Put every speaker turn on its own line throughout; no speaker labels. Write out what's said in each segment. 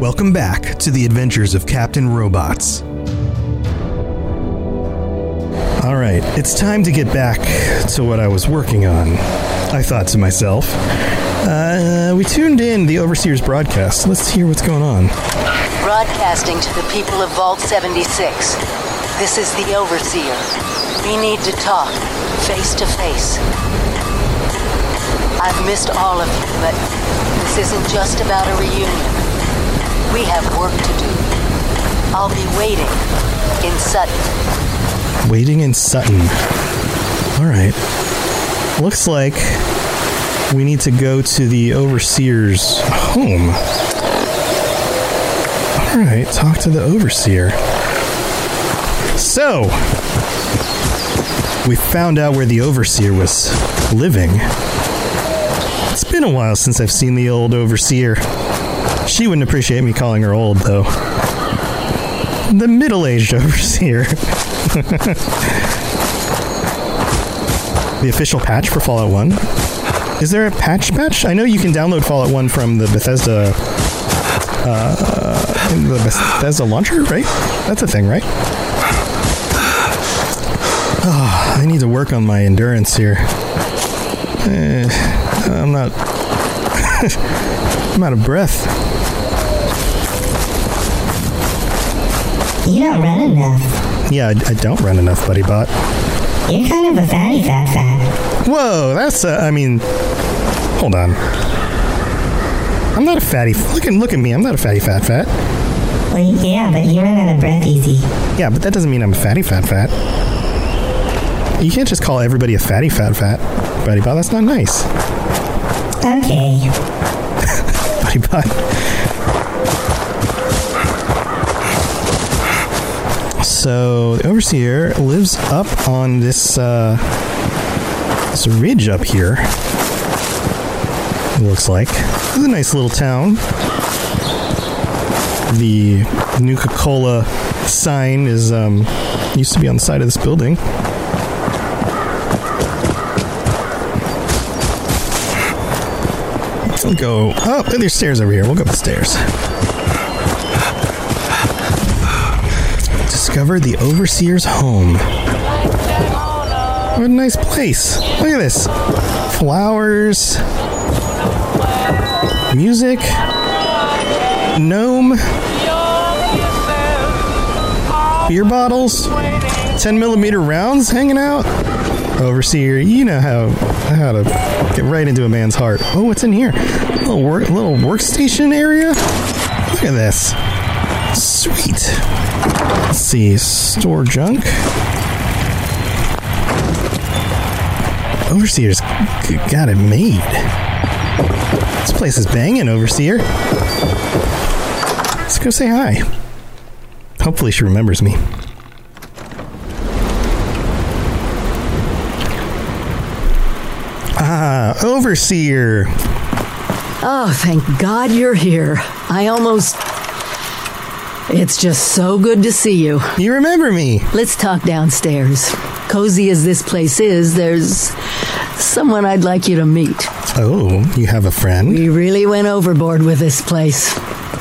Welcome back to the adventures of Captain Robots. All right, it's time to get back to what I was working on. I thought to myself. Uh, we tuned in the Overseer's broadcast. Let's hear what's going on.
Broadcasting to the people of Vault 76. This is the Overseer. We need to talk, face to face. I've missed all of you, but this isn't just about a reunion. We have work to do. I'll be waiting in Sutton.
Waiting in Sutton. All right. Looks like we need to go to the Overseer's home. All right, talk to the Overseer. So, we found out where the Overseer was living. It's been a while since I've seen the old Overseer. She wouldn't appreciate me calling her old, though. The middle aged Overseer. the official patch for Fallout 1. Is there a patch patch? I know you can download Fallout 1 from the Bethesda uh, the Bethesda launcher, right? That's a thing, right? Oh, I need to work on my endurance here. Eh, I'm not. I'm out of breath.
You don't run enough.
Yeah, I, I don't run enough, buddy bot.
You're kind of a fatty fat fat.
Whoa, that's. Uh, I mean, hold on. I'm not a fatty. Look at look at me. I'm not a fatty fat fat.
Well, yeah, but you run out of breath easy.
Yeah, but that doesn't mean I'm a fatty fat fat. You can't just call everybody a fatty fat fat, buddy bot. That's not nice,
Okay.
buddy bot. So the overseer lives up on this uh, this ridge up here. It looks like it's a nice little town. The Nuka Cola sign is um, used to be on the side of this building. We'll go. up. Oh, there's stairs over here. We'll go up the stairs. Discover the overseer's home. What a nice place. Look at this. Flowers. Music. Gnome. Beer bottles. 10 millimeter rounds hanging out. Overseer, you know how how to get right into a man's heart. Oh, what's in here? A little work, little workstation area. Look at this. Sweet. Let's see. Store junk. Overseer's got it made. This place is banging, Overseer. Let's go say hi. Hopefully, she remembers me. Ah, Overseer.
Oh, thank God you're here. I almost. It's just so good to see you.
You remember me.
Let's talk downstairs. Cozy as this place is, there's someone I'd like you to meet.
Oh, you have a friend?
We really went overboard with this place.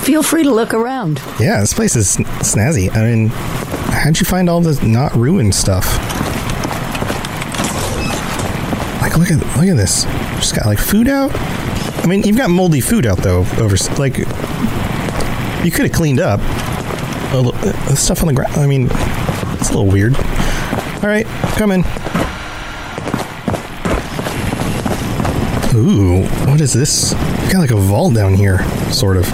Feel free to look around.
Yeah, this place is snazzy. I mean, how'd you find all the not ruined stuff? Like, look at look at this. Just got like food out. I mean, you've got moldy food out though. Over like, you could have cleaned up uh, stuff on the ground. I mean, it's a little weird. All right, come in. Ooh, what is this? Got like a vault down here, sort of.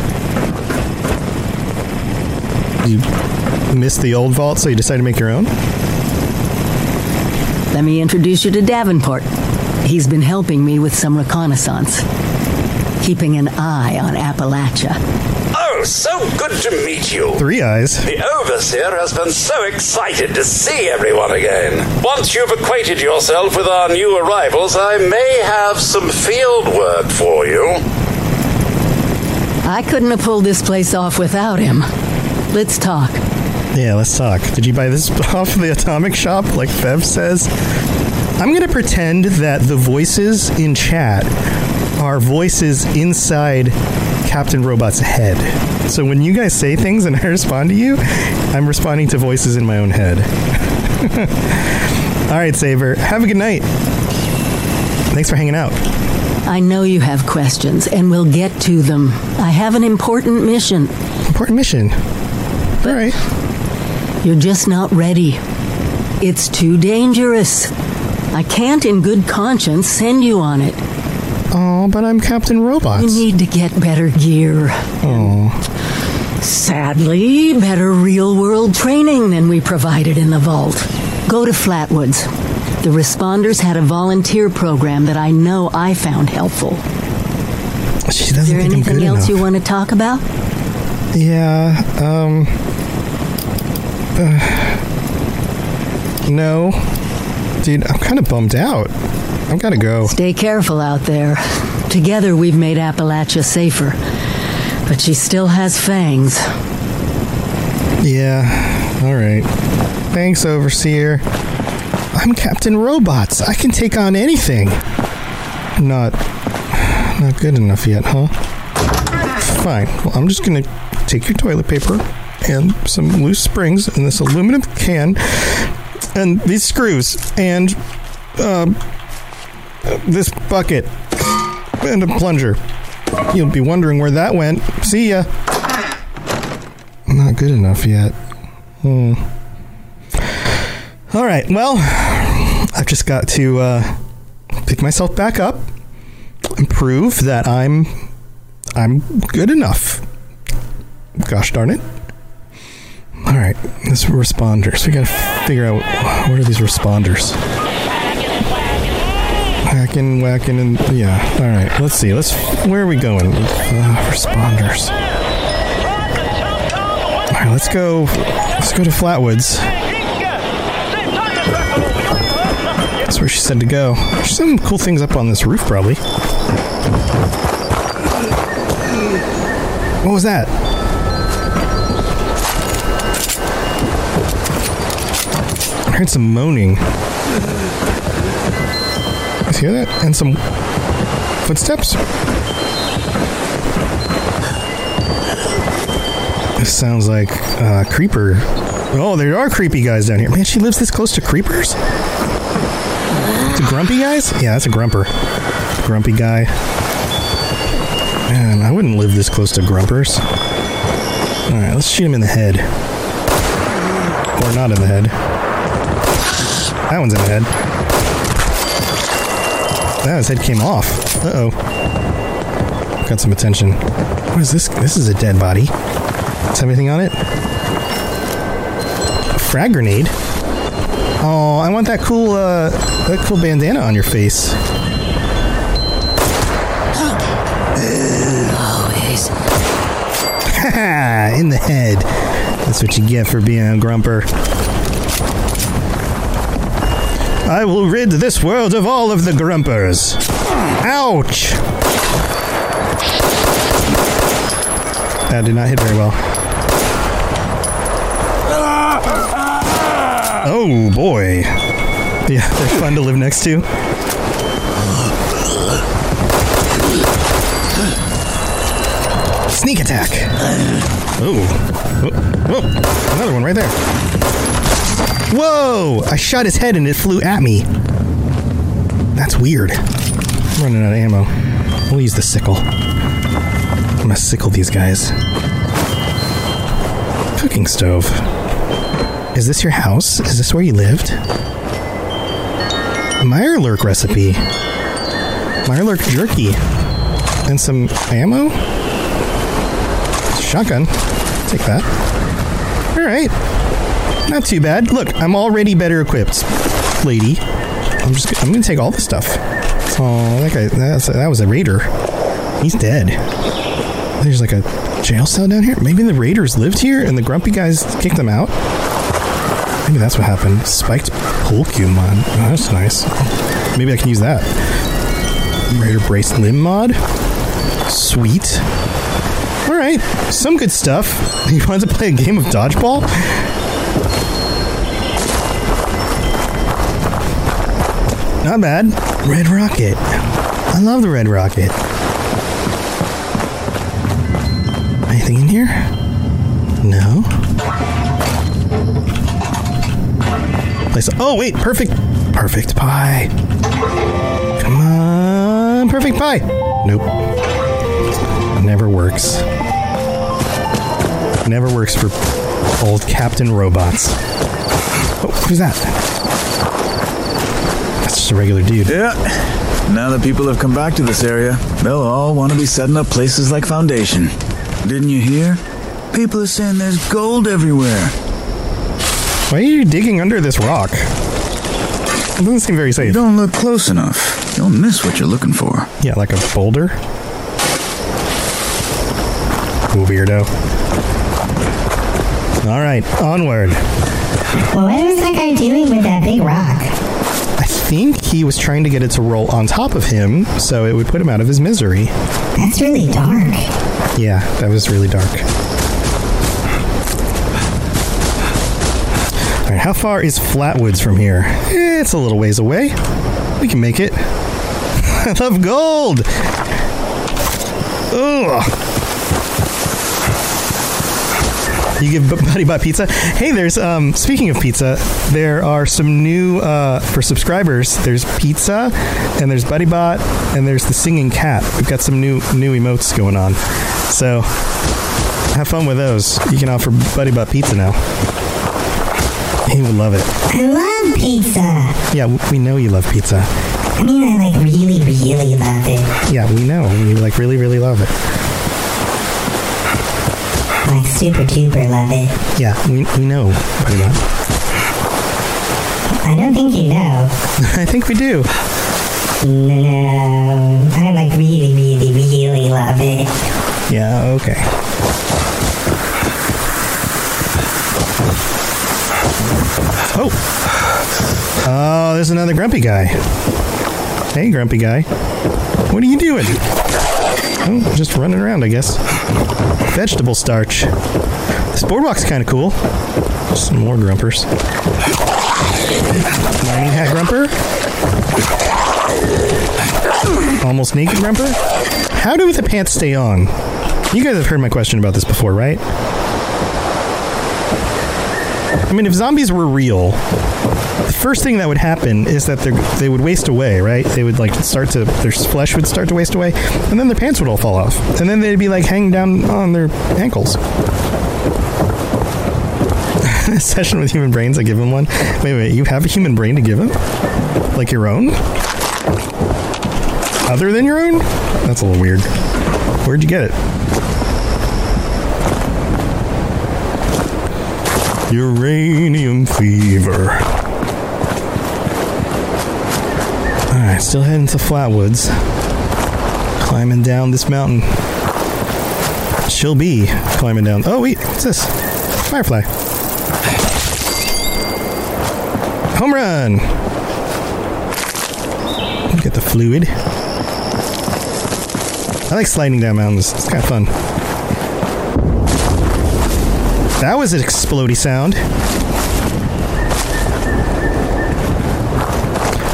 You missed the old vault, so you decided to make your own?
Let me introduce you to Davenport. He's been helping me with some reconnaissance, keeping an eye on Appalachia.
Oh, so good to meet you.
Three eyes.
The Overseer has been so excited to see everyone again. Once you've acquainted yourself with our new arrivals, I may have some field work for you.
I couldn't have pulled this place off without him. Let's talk.
Yeah, let's talk. Did you buy this off the atomic shop, like Fev says? I'm going to pretend that the voices in chat are voices inside Captain Robot's head. So when you guys say things and I respond to you, I'm responding to voices in my own head. All right, Saber. Have a good night. Thanks for hanging out.
I know you have questions, and we'll get to them. I have an important mission.
Important mission. All right.
You're just not ready. It's too dangerous. I can't, in good conscience, send you on it.
Oh, but I'm Captain Robot.
You need to get better gear.
Oh.
Sadly, better real world training than we provided in the vault. Go to Flatwoods. The responders had a volunteer program that I know I found helpful.
She
Is
doesn't
there
think I'm
anything
good
else
enough.
you want to talk about?
Yeah, um. uh, no. Dude, I'm kind of bummed out. I've got to go.
Stay careful out there. Together we've made Appalachia safer. But she still has fangs.
Yeah, alright. Thanks, Overseer. I'm Captain Robots. I can take on anything. Not. Not good enough yet, huh? Fine. Well, I'm just gonna take your toilet paper and some loose springs in this aluminum can and these screws and um, this bucket and a plunger. You'll be wondering where that went. See ya. Not good enough yet. Hmm. All right. Well, I've just got to uh, pick myself back up and prove that I'm I'm good enough. Gosh darn it. All right, this responders. We gotta figure out what are these responders. Whacking, whacking, and yeah. All right, let's see. Let's. Where are we going? Uh, responders. All right, let's go. Let's go to Flatwoods. That's where she said to go. There's some cool things up on this roof, probably. What was that? I heard some moaning. You hear that? And some footsteps? This sounds like uh, creeper. Oh, there are creepy guys down here. Man, she lives this close to creepers? A grumpy guys? Yeah, that's a grumper. Grumpy guy. Man, I wouldn't live this close to grumpers. Alright, let's shoot him in the head. Or not in the head. That one's in the head. That his head came off. Uh oh. Got some attention. What is this? This is a dead body. Does have anything on it? A frag grenade. Oh, I want that cool, uh, that cool bandana on your face. In the head. That's what you get for being a grumper. I will rid this world of all of the grumpers. Ouch! That did not hit very well. Oh boy. Yeah, they're fun to live next to. Sneak attack. Oh. Whoa. Another one right there. Whoa! I shot his head and it flew at me. That's weird. I'm running out of ammo. We'll use the sickle. I'm gonna sickle these guys. Cooking stove. Is this your house? Is this where you lived? Mirelurk recipe. Mirelurk jerky. And some ammo? Shotgun. Take that. Alright. Not too bad. Look, I'm already better equipped, lady. I'm just I'm gonna take all the stuff. Oh, that guy, that's, that was a raider. He's dead. There's like a jail cell down here. Maybe the raiders lived here and the grumpy guys kicked them out. Maybe that's what happened. Spiked Pokemon. Oh, that's nice. Maybe I can use that. Raider Brace Limb mod. Sweet. All right, some good stuff. You want to play a game of dodgeball? Not bad. Red Rocket. I love the Red Rocket. Anything in here? No. Place. Oh wait, perfect, perfect pie. Come on, perfect pie. Nope. Never works. Never works for old Captain Robots. Oh, who's that? That's just a regular dude.
Yeah. Now that people have come back to this area, they'll all want to be setting up places like Foundation. Didn't you hear? People are saying there's gold everywhere.
Why are you digging under this rock? It doesn't seem very
You
safe.
don't look close enough. You'll miss what you're looking for.
Yeah, like a boulder. Cool weirdo. All right, onward.
Well, what was that guy doing with that big rock?
I think he was trying to get it to roll on top of him so it would put him out of his misery.
That's really dark.
Yeah, that was really dark. All right, how far is Flatwoods from here? Eh, It's a little ways away. We can make it. I love gold. Ugh. You give Buddy Bot pizza. Hey, there's um. Speaking of pizza, there are some new uh for subscribers. There's pizza, and there's Buddy Bot, and there's the singing cat. We've got some new new emotes going on. So have fun with those. You can offer Buddy Bot pizza now. He will love it.
I love pizza.
Yeah, we know you love pizza.
I mean, I like really, really love it.
Yeah, we know you like really really love it.
Super duper love it.
Yeah, we, we know.
I don't think you know.
I think we do.
No, I like really, really, really love it.
Yeah, okay. Oh. Oh, there's another grumpy guy. Hey, grumpy guy. What are you doing? Oh, just running around, I guess. Vegetable starch. This boardwalk's kind of cool. Some more grumpers. Mining hat grumper. Almost naked grumper. How do the pants stay on? You guys have heard my question about this before, right? I mean, if zombies were real, first thing that would happen is that they're- would waste away, right? They would like start to their flesh would start to waste away, and then their pants would all fall off, and then they'd be like hanging down on their ankles. Session with human brains. I give him one. Wait, wait. You have a human brain to give him, like your own, other than your own? That's a little weird. Where'd you get it? Uranium fever. Alright, still heading to Flatwoods. Climbing down this mountain. She'll be climbing down. Oh, wait, what's this? Firefly. Home run! Get the fluid. I like sliding down mountains. It's kind of fun. That was an explody sound.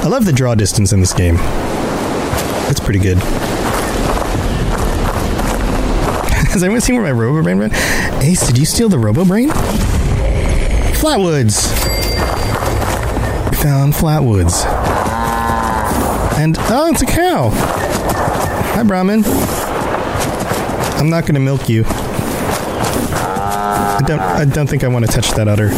Love the draw distance in this game. That's pretty good. Has anyone seen where my Robo Brain went? Ace, did you steal the Robo Brain? Flatwoods. We found Flatwoods. And oh, it's a cow. Hi, Brahmin. I'm not gonna milk you. I don't. I don't think I want to touch that udder.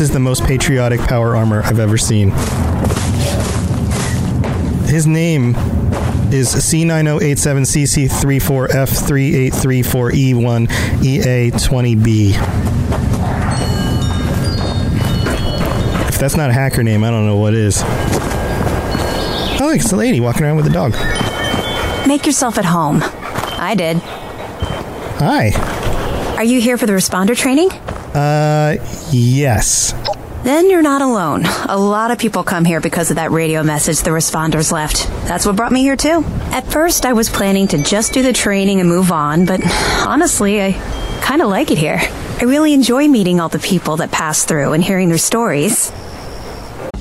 This is the most patriotic power armor I've ever seen. His name is C9087CC34F3834E1EA20B. If that's not a hacker name, I don't know what is. Oh, look, it's a lady walking around with a dog.
Make yourself at home. I did.
Hi.
Are you here for the responder training?
Uh, yes.
Then you're not alone. A lot of people come here because of that radio message the responders left. That's what brought me here too. At first, I was planning to just do the training and move on, but honestly, I kind of like it here. I really enjoy meeting all the people that pass through and hearing their stories.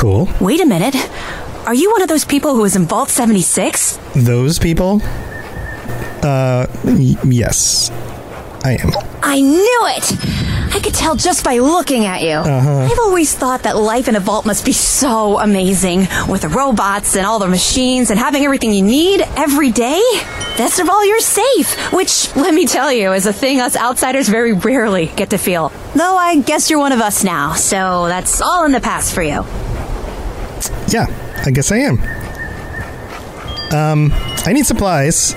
Cool.
Wait a minute. Are you one of those people who was in Vault 76?
Those people? Uh, y- yes. I am.
I knew it! I could tell just by looking at you.
Uh-huh.
I've always thought that life in a vault must be so amazing with the robots and all the machines and having everything you need every day. Best of all, you're safe, which, let me tell you, is a thing us outsiders very rarely get to feel. Though I guess you're one of us now, so that's all in the past for you.
Yeah, I guess I am. Um, I need supplies.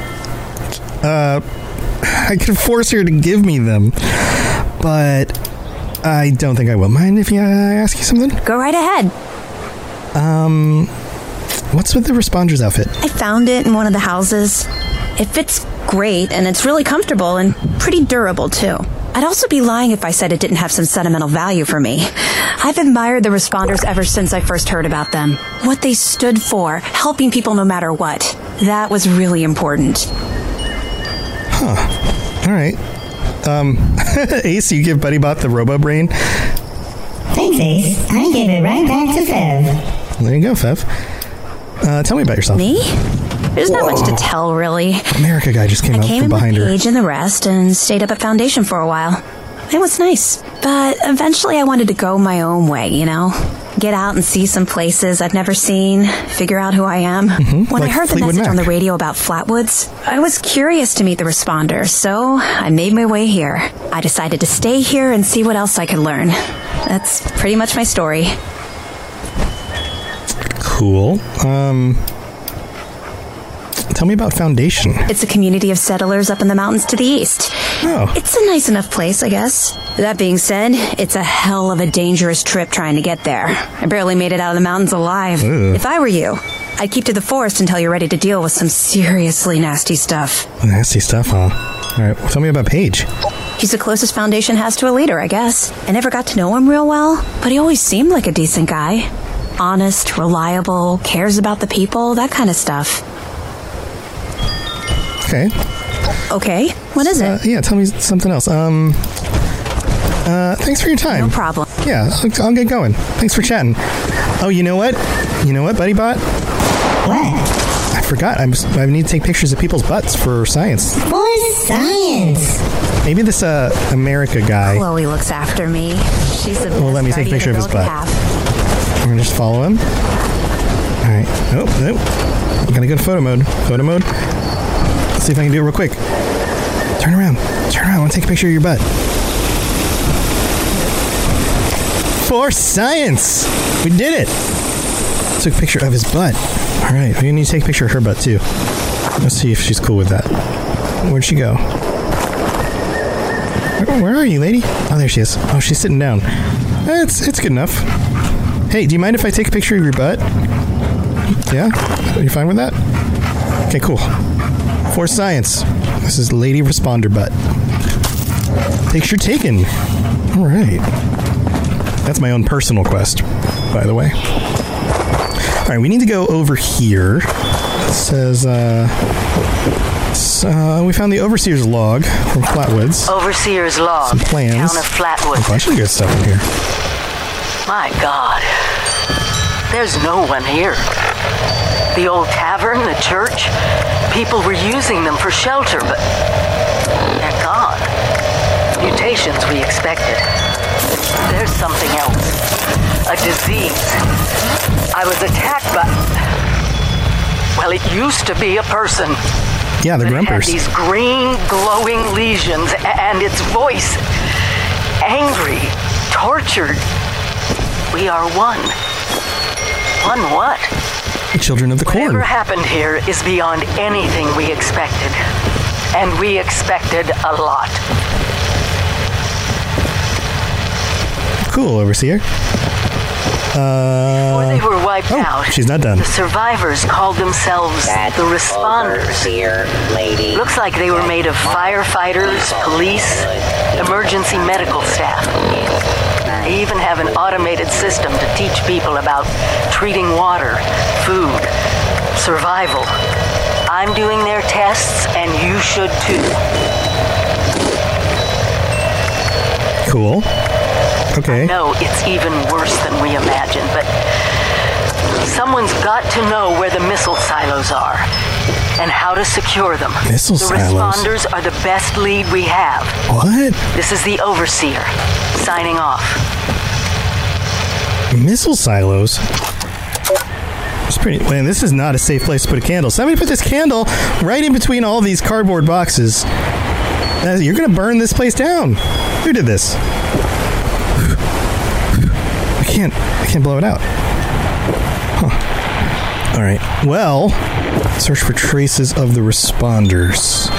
Uh, I could force her to give me them, but I don't think I will. Mind if I ask you something?
Go right ahead.
Um, what's with the responder's outfit?
I found it in one of the houses. It fits great and it's really comfortable and pretty durable too. I'd also be lying if I said it didn't have some sentimental value for me. I've admired the responders ever since I first heard about them. What they stood for, helping people no matter what. That was really important.
Huh. All right. Um, Ace, you give Buddy Bot the Robo Brain.
Thanks, Ace. I give it right back to Fev.
There you go, Fev. Uh, tell me about yourself.
Me? There's not much to tell, really.
America guy just came
I
out
came
from
in
behind her.
Paige and the rest and stayed up at Foundation for a while. It was nice. But eventually I wanted to go my own way, you know? Get out and see some places I've never seen, figure out who I am. When I
Mm-hmm. like
heard the
Fleetwood
message on the radio about Flatwoods, I was curious to meet the responders, so I made my way here. I decided to stay here and see what else I could learn. That's pretty much my story.
Cool. Um, tell me about Foundation.
It's a community of settlers up in the mountains to the east.
Oh.
It's a nice enough place, I guess. That being said, it's a hell of a dangerous trip trying to get there. I barely made it out of the mountains alive.
Ugh.
If I were you, I'd keep to the forest until you're ready to deal with some seriously nasty stuff.
Nasty stuff, huh? All right. Well, tell me about Paige.
He's the closest Foundation has to a leader, I guess. I never got to know him real well, but he always seemed like a decent guy. Honest, reliable, cares about the people, that kind of stuff.
Okay.
Okay, what is
Uh,
it?
yeah. Tell me something else. Um. Uh, thanks for your time.
No problem.
Yeah, I'll, I'll get going. Thanks for chatting. Oh, you know what? You know what, Buddy Bot?
What?
I forgot. I'm, I need to take pictures of people's butts for science.
For science.
Maybe this uh America guy.
Chloe looks after me. She's the best
Well, let me take a picture of his butt.
have.
We're gonna just follow him. All right. Nope. Nope. I'm gonna go to photo mode. Photo mode. See if I can do it real quick. Turn around. Turn around. I want to take a picture of your butt. For science, we did it. Took a picture of his butt. All right. We need to take a picture of her butt too. Let's see if she's cool with that. Where'd she go? Where, where are you, lady? Oh, there she is. Oh, she's sitting down. It's it's good enough. Hey, do you mind if I take a picture of your butt? Yeah? Are you fine with that? Okay, cool. For science. This is Lady Responder Butt. Picture taken. All right. That's my own personal quest, by the way. All right, we need to go over here. It says, uh, uh, we found the Overseer's log from Flatwoods.
Overseer's log.
Some plans.
Town of Flatwood.
A bunch of good stuff in here.
My God. There's no one here. The old tavern, the church, people were using them for shelter, but they're gone. Mutations we expected.
There's something else. A disease. I was attacked by. Well, it used to be a person.
Yeah, the grumpers.
these green, glowing lesions, and its voice. Angry, tortured. We are one. One what?
The children of the
Whatever
corn.
happened here is beyond anything we expected. And we expected a lot.
Cool, overseer. Uh,
Before they were wiped
oh,
out,
she's not done.
the survivors called themselves the responders.
Here, lady.
Looks like they were made of firefighters, police, emergency medical staff. They even have an automated system to teach people about treating water, food, survival. I'm doing their tests, and you should too.
Cool. Okay.
No, it's even worse than we imagined, but someone's got to know where the missile silos are and how to secure them.
Missile
the
silos?
responders are the best lead we have.
What?
This is the overseer signing off.
Missile silos? It's pretty. Man, this is not a safe place to put a candle. Somebody put this candle right in between all these cardboard boxes. You're gonna burn this place down. Who did this? I can't. I can't blow it out. Huh. All right. Well, search for traces of the responders.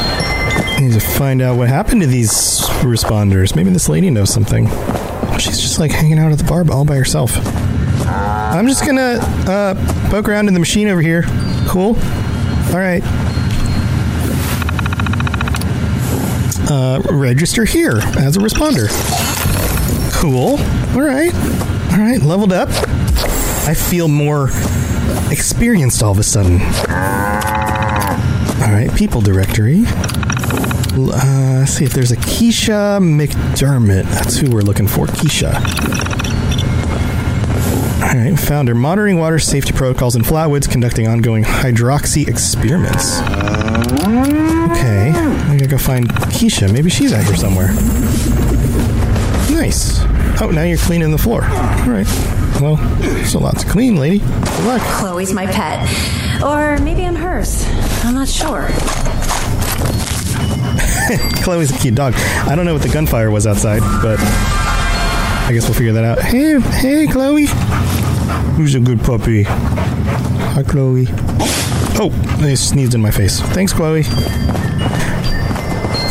Need to find out what happened to these responders. Maybe this lady knows something. She's just like hanging out at the bar all by herself. I'm just gonna uh, poke around in the machine over here. Cool. All right. Uh, register here as a responder. Cool. All right. All right. Leveled up. I feel more experienced all of a sudden. Right. People directory. Uh, see if there's a Keisha McDermott. That's who we're looking for. Keisha. All right, found her monitoring water safety protocols in Flatwoods, conducting ongoing hydroxy experiments. Okay, I gotta go find Keisha. Maybe she's out here somewhere. Nice. Oh, now you're cleaning the floor. All right. Well, there's a lot to clean, lady. Good luck.
Chloe's my pet. Or maybe I'm hers. I'm not sure.
Chloe's a cute dog. I don't know what the gunfire was outside, but I guess we'll figure that out. Hey, hey, Chloe. Who's a good puppy? Hi, Chloe. Oh, they sneezed in my face. Thanks, Chloe.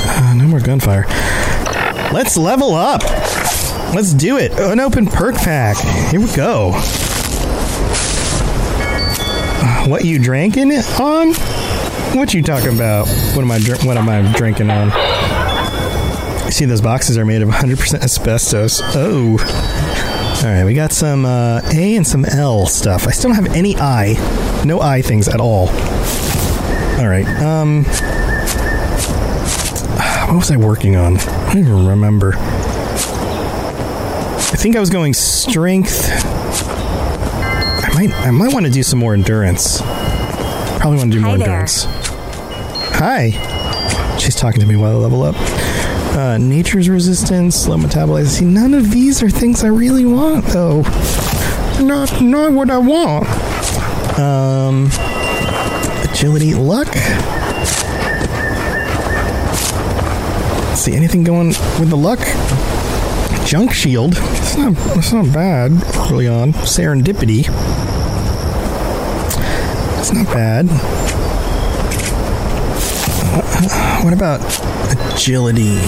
Uh, no more gunfire. Let's level up. Let's do it. An open perk pack. Here we go. What you drinking on? What you talking about? What am I? What am I drinking on? See, those boxes are made of 100% asbestos. Oh. All right, we got some uh, A and some L stuff. I still don't have any I. No I things at all. All right. Um. What was I working on? I don't even remember. I think I was going strength. I might. I might want to do some more endurance. Probably want to do
Hi
more
there.
endurance. Hi. She's talking to me while I level up. Uh, nature's resistance, slow metabolism. See, none of these are things I really want, though. Not, not what I want. Um, agility, luck. See anything going with the luck? Junk shield. It's not. It's not bad. Early on, serendipity. It's not bad. What about agility?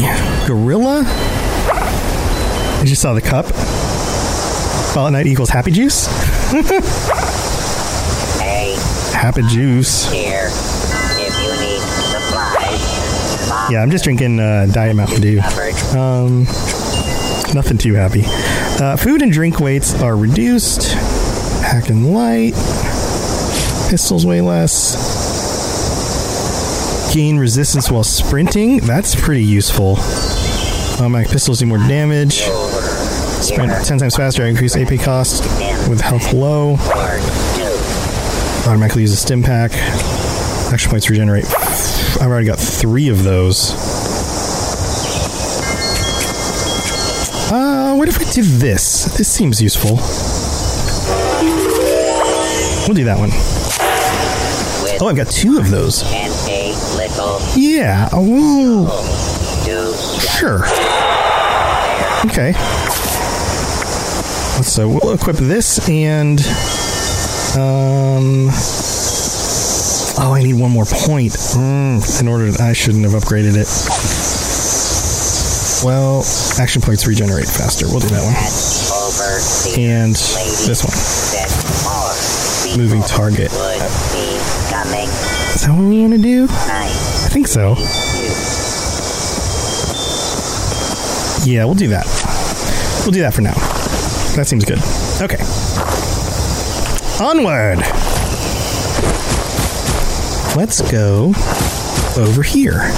Gorilla? I just saw the cup. Fallout Night equals happy juice?
Hey,
Happy juice.
here. If you need supplies,
Yeah, I'm just drinking uh, Diet Mountain Dew. Um, nothing too happy. Uh, food and drink weights are reduced. Pack and light. Pistols weigh less. Gain resistance while sprinting. That's pretty useful. my pistols do more damage. Sprint 10 times faster. Increase AP cost with health low. Automatically use a stim pack. Action points regenerate. I've already got three of those. Uh, what if we do this? This seems useful. We'll do that one. Oh, I've got two of those. Yeah. Well, sure. Okay. So we'll equip this and um. Oh, I need one more point. Mm, in order, I shouldn't have upgraded it. Well, action points regenerate faster. We'll do that one. And this one. Moving target. Is that what we want to do? I think so. Yeah, we'll do that. We'll do that for now. That seems good. Okay. Onward. Let's go over here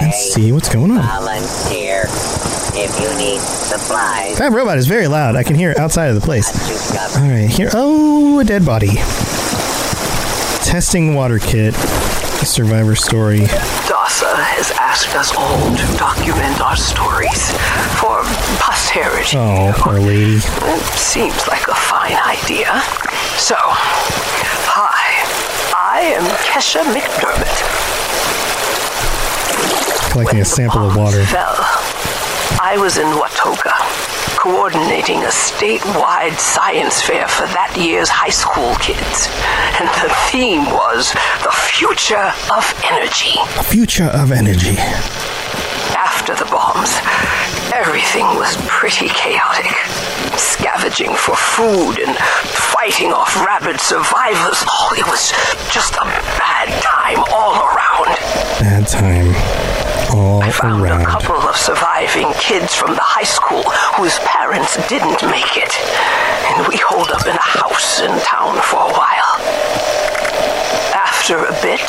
and see what's going on.
Volunteer if you need supplies.
That robot is very loud. I can hear it outside of the place. All right, here. Oh, a dead body. Testing water kit. Survivor story.
DASA has asked us all to document our stories for posterity.
Oh, poor lady.
It seems like a fine idea. So, hi, I am Kesha McDermott.
Collecting a sample of water.
Fell. I was in Watoga, coordinating a statewide science fair for that year's high school kids. And the theme was the future of energy.
Future of energy.
After the bombs, everything was pretty chaotic. Scavenging for food and fighting off rabid survivors. Oh, it was just a bad time all around.
Bad time. All
I found a couple of surviving kids from the high school whose parents didn't make it. And we holed up in a house in town for a while. After a bit,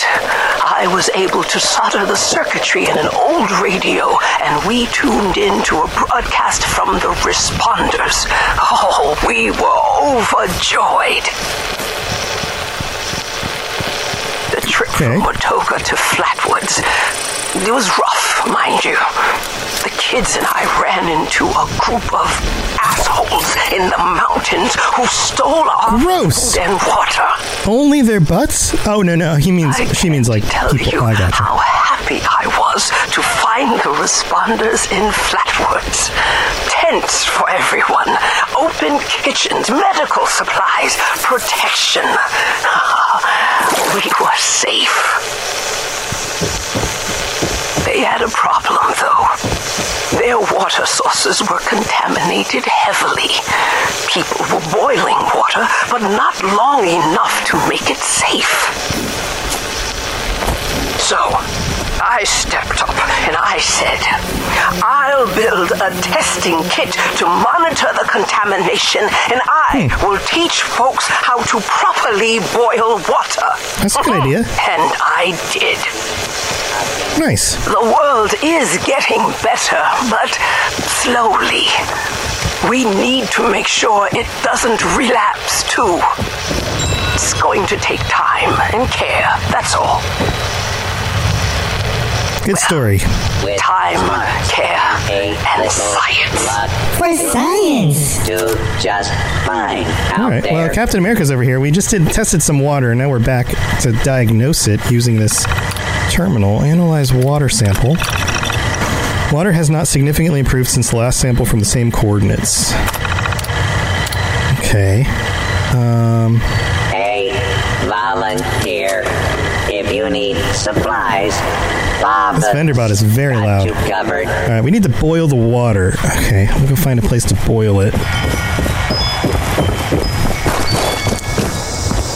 I was able to solder the circuitry in an old radio, and we tuned in to a broadcast from the responders. Oh, we were overjoyed. The trip
Okay.
from Watoga to Flatwoods. It was rough, mind you. The kids and I ran into a group of assholes in the mountains who stole our
Gross.
food and water.
Only their butts? Oh no no, he means
I
she means like
tell
people.
you
I gotcha.
how happy I was to find the responders in Flatwoods. Tents for everyone, open kitchens, medical supplies, protection. water sources were contaminated heavily. People were boiling water, but not long enough to make it safe. So, I stepped up and I said, I'll build a testing kit to monitor the contamination and I hmm. will teach folks how to properly boil water.
That's a good idea.
And I did.
Nice.
The world is getting better, but slowly. We need to make sure it doesn't relapse too. It's going to take time and care, that's all.
Good story.
with
Time, care, and science.
For science.
do just fine out
All right.
there.
Well, Captain America's over here. We just did tested some water, and now we're back to diagnose it using this terminal. Analyze water sample. Water has not significantly improved since the last sample from the same coordinates. Okay. Um.
Hey, volunteer. If you need supplies, Bob
This vendor bot is very loud. All right, we need to boil the water. Okay, I'm gonna go find a place to boil it.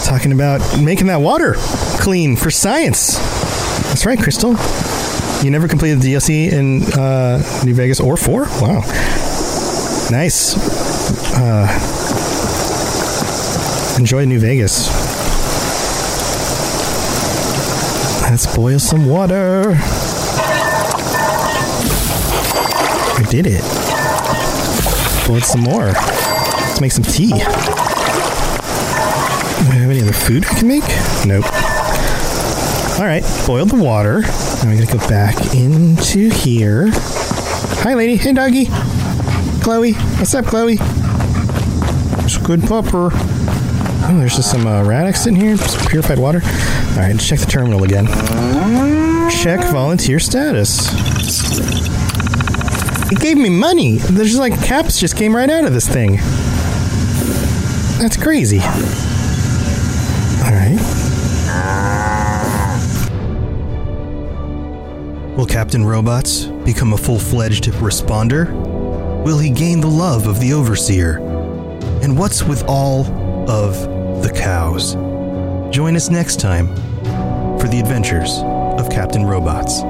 Talking about making that water clean for science. That's right, Crystal. You never completed the DLC in uh, New Vegas or four? Wow, nice. Uh, enjoy New Vegas. Let's boil some water. I did it. Boiled some more. Let's make some tea. Do we have any other food we can make? Nope. Alright, boiled the water. Now we're gonna go back into here. Hi, lady. Hey, doggy. Chloe. What's up, Chloe? It's a good pupper. Oh, there's just some uh, radix in here. Some purified water. All right, check the terminal again. Check volunteer status. It gave me money. There's like caps just came right out of this thing. That's crazy. Captain Robots become a full fledged responder? Will he gain the love of the Overseer? And what's with all of the cows? Join us next time for the adventures of Captain Robots.